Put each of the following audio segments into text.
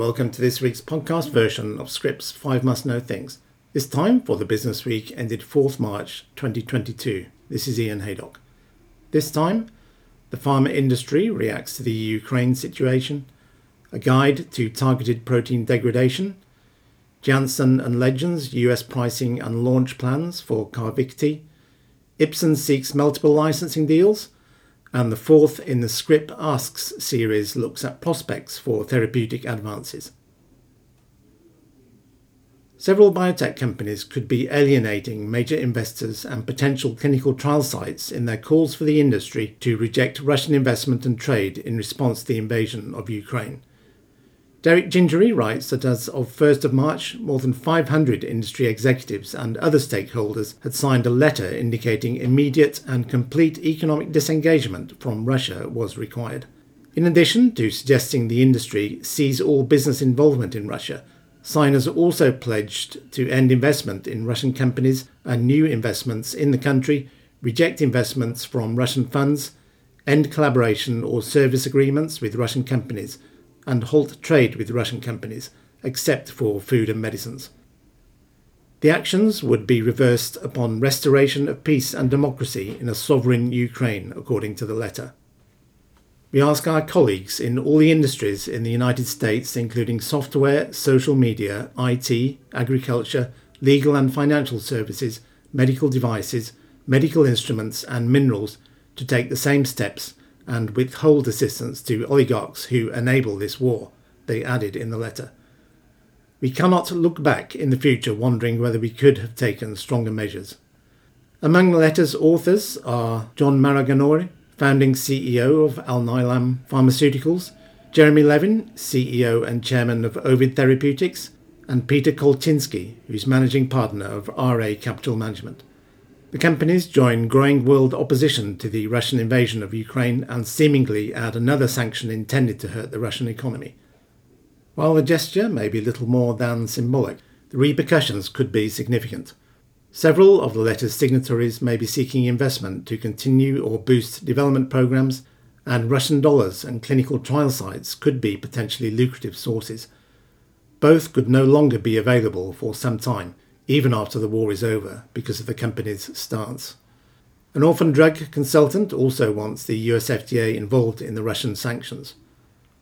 welcome to this week's podcast version of Scrip's 5 Must Know Things. This time for the business week ended 4th March 2022. This is Ian Haydock. This time, the pharma industry reacts to the Ukraine situation, a guide to targeted protein degradation, Janssen and Legends US pricing and launch plans for Carvykti, Ipsen seeks multiple licensing deals, and the fourth in the Scrip Asks series looks at prospects for therapeutic advances. Several biotech companies could be alienating major investors and potential clinical trial sites in their calls for the industry to reject Russian investment and trade in response to the invasion of Ukraine. Derek Gingery writes that as of 1st of March, more than 500 industry executives and other stakeholders had signed a letter indicating immediate and complete economic disengagement from Russia was required. In addition to suggesting the industry cease all business involvement in Russia, signers also pledged to end investment in Russian companies and new investments in the country, reject investments from Russian funds, end collaboration or service agreements with Russian companies and halt trade with Russian companies, except for food and medicines. The actions would be reversed upon restoration of peace and democracy in a sovereign Ukraine, according to the letter. We ask our colleagues in all the industries in the United States, including software, social media, IT, agriculture, legal and financial services, medical devices, medical instruments, and minerals, to take the same steps and withhold assistance to oligarchs who enable this war, they added in the letter. We cannot look back in the future wondering whether we could have taken stronger measures. Among the letter's authors are John Maraganore, founding CEO of Alnylam Pharmaceuticals, Jeremy Levin, CEO and chairman of Ovid Therapeutics, and Peter Kolchinsky, who's managing partner of RA Capital Management. The companies join growing world opposition to the Russian invasion of Ukraine and seemingly add another sanction intended to hurt the Russian economy. While the gesture may be little more than symbolic, the repercussions could be significant. Several of the letter's signatories may be seeking investment to continue or boost development programs, and Russian dollars and clinical trial sites could be potentially lucrative sources. Both could no longer be available for some time, even after the war is over, because of the company's stance. An orphan drug consultant also wants the US FDA involved in the Russian sanctions.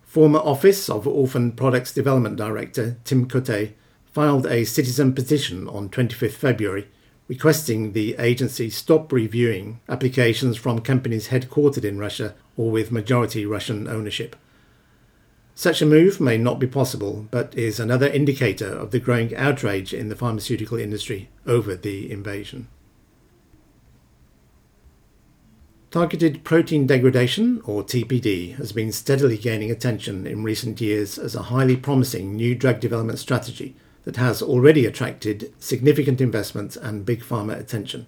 Former Office of Orphan Products Development Director Tim Coté filed a citizen petition on 25th February requesting the agency stop reviewing applications from companies headquartered in Russia or with majority Russian ownership. Such a move may not be possible, but is another indicator of the growing outrage in the pharmaceutical industry over the invasion. Targeted protein degradation, or TPD, has been steadily gaining attention in recent years as a highly promising new drug development strategy that has already attracted significant investment and big pharma attention.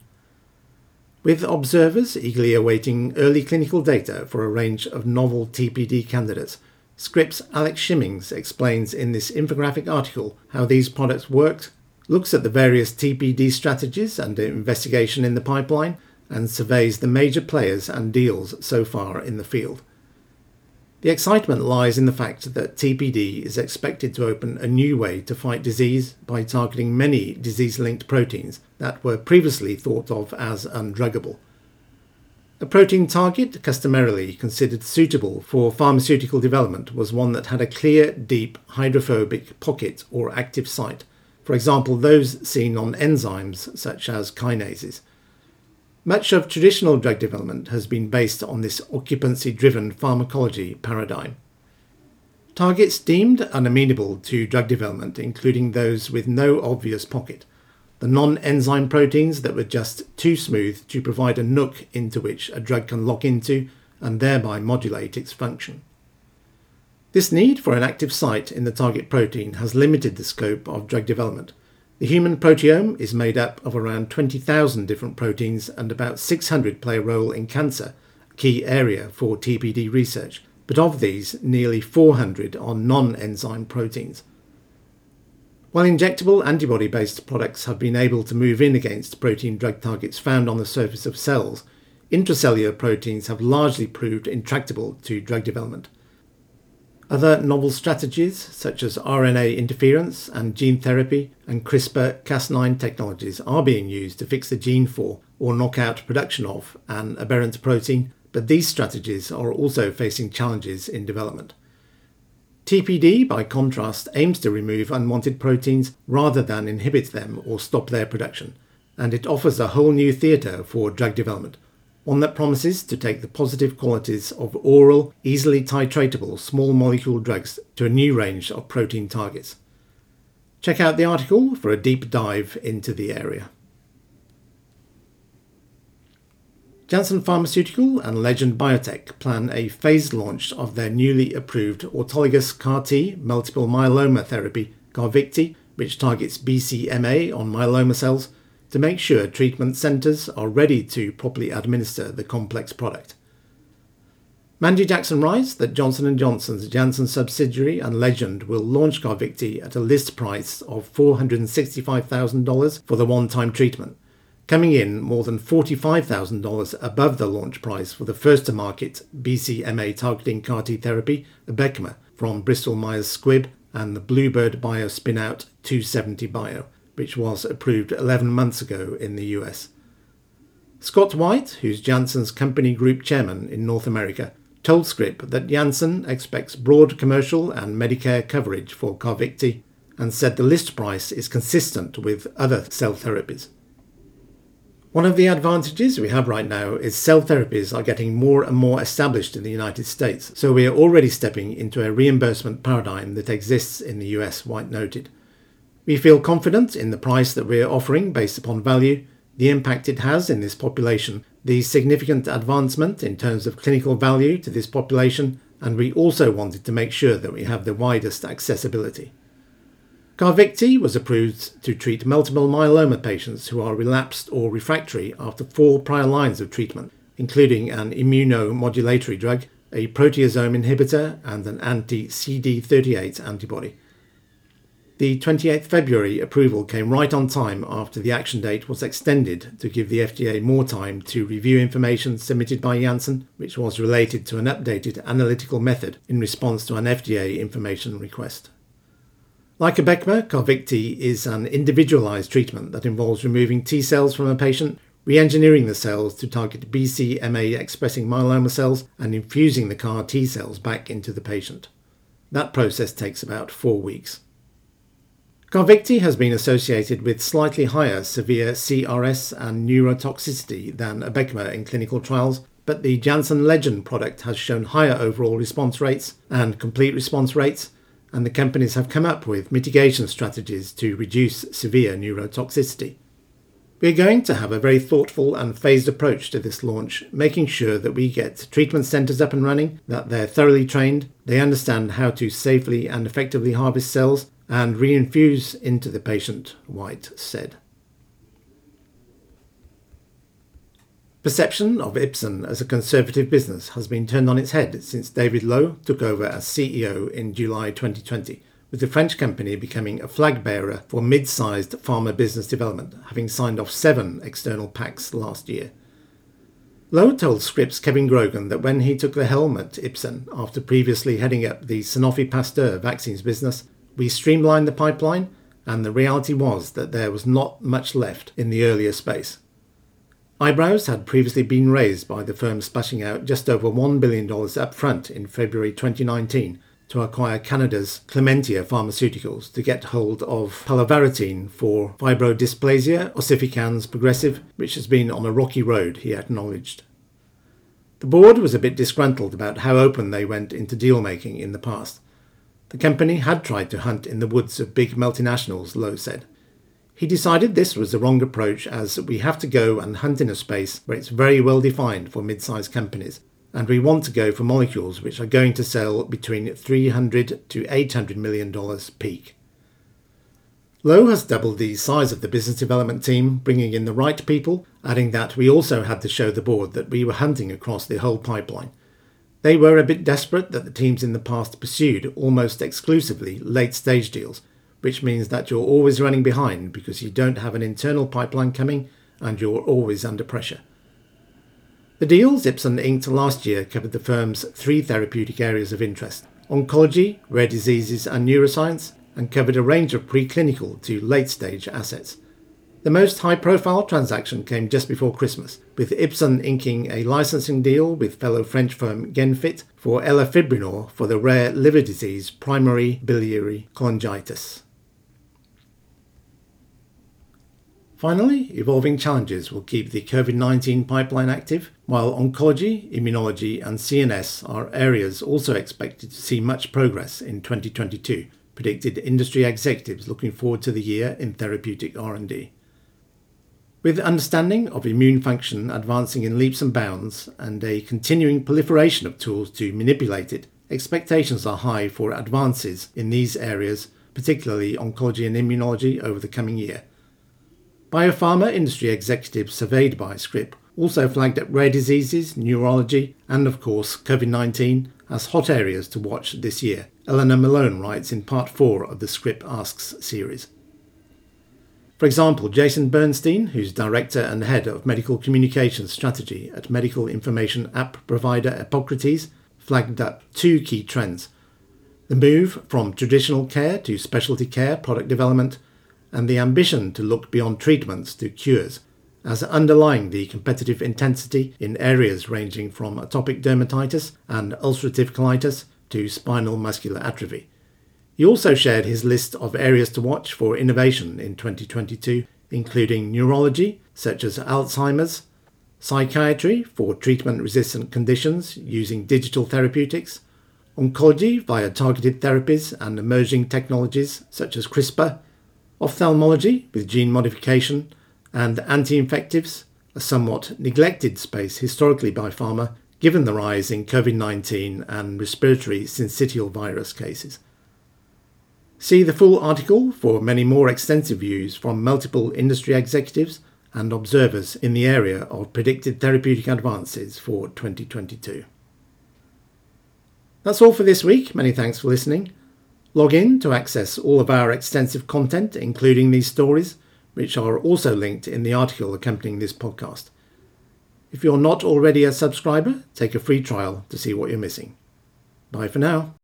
With observers eagerly awaiting early clinical data for a range of novel TPD candidates, Scrip's Alex Shimmings explains in this infographic article how these products worked, looks at the various TPD strategies under investigation in the pipeline, and surveys the major players and deals so far in the field. The excitement lies in the fact that TPD is expected to open a new way to fight disease by targeting many disease linked proteins that were previously thought of as undruggable. A protein target customarily considered suitable for pharmaceutical development was one that had a clear, deep, hydrophobic pocket or active site, for example, those seen on enzymes such as kinases. Much of traditional drug development has been based on this occupancy driven pharmacology paradigm. Targets deemed unamenable to drug development, including those with no obvious pocket, the non enzyme proteins that were just too smooth to provide a nook into which a drug can lock into and thereby modulate its function. This need for an active site in the target protein has limited the scope of drug development. The human proteome is made up of around 20,000 different proteins, and about 600 play a role in cancer, a key area for TPD research. But of these, nearly 400 are non enzyme proteins. While injectable antibody based products have been able to move in against protein drug targets found on the surface of cells, intracellular proteins have largely proved intractable to drug development. Other novel strategies, such as RNA interference and gene therapy and CRISPR Cas9 technologies, are being used to fix the gene for or knock out production of an aberrant protein, but these strategies are also facing challenges in development. TPD, by contrast, aims to remove unwanted proteins rather than inhibit them or stop their production, and it offers a whole new theatre for drug development, one that promises to take the positive qualities of oral, easily titratable small molecule drugs to a new range of protein targets. Check out the article for a deep dive into the area. Janssen Pharmaceutical and Legend Biotech plan a phased launch of their newly approved autologous CAR T multiple myeloma therapy, Carvykti, which targets BCMA on myeloma cells, to make sure treatment centres are ready to properly administer the complex product. Mandy Jackson writes that Johnson & Johnson's Janssen subsidiary and Legend will launch Carvykti at a list price of $465,000 for the one-time treatment coming in more than $45,000 above the launch price for the first to market BCMA targeting CAR T therapy, Abecma, from Bristol Myers Squibb and the Bluebird Bio spinout 2seventy Bio, which was approved 11 months ago in the US. Scott White, who's Janssen's company group chairman in North America, told Scrip that Janssen expects broad commercial and Medicare coverage for Carvykti and said the list price is consistent with other cell therapies. One of the advantages we have right now is cell therapies are getting more and more established in the United States, so we are already stepping into a reimbursement paradigm that exists in the US, White noted. We feel confident in the price that we are offering based upon value, the impact it has in this population, the significant advancement in terms of clinical value to this population, and we also wanted to make sure that we have the widest accessibility. Carvykti was approved to treat multiple myeloma patients who are relapsed or refractory after four prior lines of treatment, including an immunomodulatory drug, a proteasome inhibitor, and an anti CD38 antibody. The 28th February approval came right on time after the action date was extended to give the FDA more time to review information submitted by Janssen, which was related to an updated analytical method in response to an FDA information request. Like a Abecma, Carvykti is an individualized treatment that involves removing T cells from a patient, re-engineering the cells to target BCMA expressing myeloma cells, and infusing the CAR T cells back into the patient. That process takes about four weeks. Carvykti has been associated with slightly higher severe CRS and neurotoxicity than Abecma in clinical trials, but the Janssen Legend product has shown higher overall response rates and complete response rates and the companies have come up with mitigation strategies to reduce severe neurotoxicity. We're going to have a very thoughtful and phased approach to this launch, making sure that we get treatment centres up and running, that they're thoroughly trained, they understand how to safely and effectively harvest cells, and reinfuse into the patient, White said. Perception of Ipsen as a conservative business has been turned on its head since David Loew took over as CEO in July 2020, with the French company becoming a flag bearer for mid sized pharma business development, having signed off seven external packs last year. Loew told Scrip's Kevin Grogan that when he took the helm at Ipsen after previously heading up the Sanofi Pasteur vaccines business, we streamlined the pipeline, and the reality was that there was not much left in the earlier space. Eyebrows had previously been raised by the firm splashing out just over $1 billion upfront in February 2019 to acquire Canada's Clementia Pharmaceuticals to get hold of palovarotene for fibrodysplasia ossificans progressiva, which has been on a rocky road, he acknowledged. The board was a bit disgruntled about how open they went into deal making in the past. The company had tried to hunt in the woods of big multinationals, Loew said. He decided this was the wrong approach as we have to go and hunt in a space where it's very well defined for mid-sized companies, and we want to go for molecules which are going to sell between 300 to 800 million dollars peak. Loew has doubled the size of the business development team, bringing in the right people, adding that we also had to show the board that we were hunting across the whole pipeline. They were a bit desperate that the teams in the past pursued almost exclusively late stage deals, which means that you're always running behind because you don't have an internal pipeline coming and you're always under pressure. The deals Ipsen inked last year covered the firm's three therapeutic areas of interest oncology, rare diseases, and neuroscience, and covered a range of preclinical to late stage assets. The most high profile transaction came just before Christmas, with Ipsen inking a licensing deal with fellow French firm Genfit for elafibranor for the rare liver disease primary biliary cholangitis. Finally, evolving challenges will keep the COVID 19 pipeline active, while oncology, immunology, and CNS are areas also expected to see much progress in 2022, predicted industry executives looking forward to the year in therapeutic R&D. With understanding of immune function advancing in leaps and bounds and a continuing proliferation of tools to manipulate it, expectations are high for advances in these areas, particularly oncology and immunology, over the coming year. Biopharma industry executives surveyed by Scrip also flagged up rare diseases, neurology, and of course COVID 19 as hot areas to watch this year, Eleanor Malone writes in part 4 of the Scrip Asks series. For example, Jason Bernstein, who's director and head of medical communications strategy at medical information app provider Epocrates, flagged up two key trends the move from traditional care to specialty care product development, and the ambition to look beyond treatments to cures, as underlying the competitive intensity in areas ranging from atopic dermatitis and ulcerative colitis to spinal muscular atrophy. He also shared his list of areas to watch for innovation in 2022, including neurology, such as Alzheimer's, psychiatry for treatment resistant conditions using digital therapeutics, oncology via targeted therapies and emerging technologies such as CRISPR, ophthalmology with gene modification, and anti infectives, a somewhat neglected space historically by pharma given the rise in COVID 19 and respiratory syncytial virus cases. See the full article for many more extensive views from multiple industry executives and observers in the area of predicted therapeutic advances for 2022. That's all for this week. Many thanks for listening. Log in to access all of our extensive content, including these stories, which are also linked in the article accompanying this podcast. If you're not already a subscriber, take a free trial to see what you're missing. Bye for now.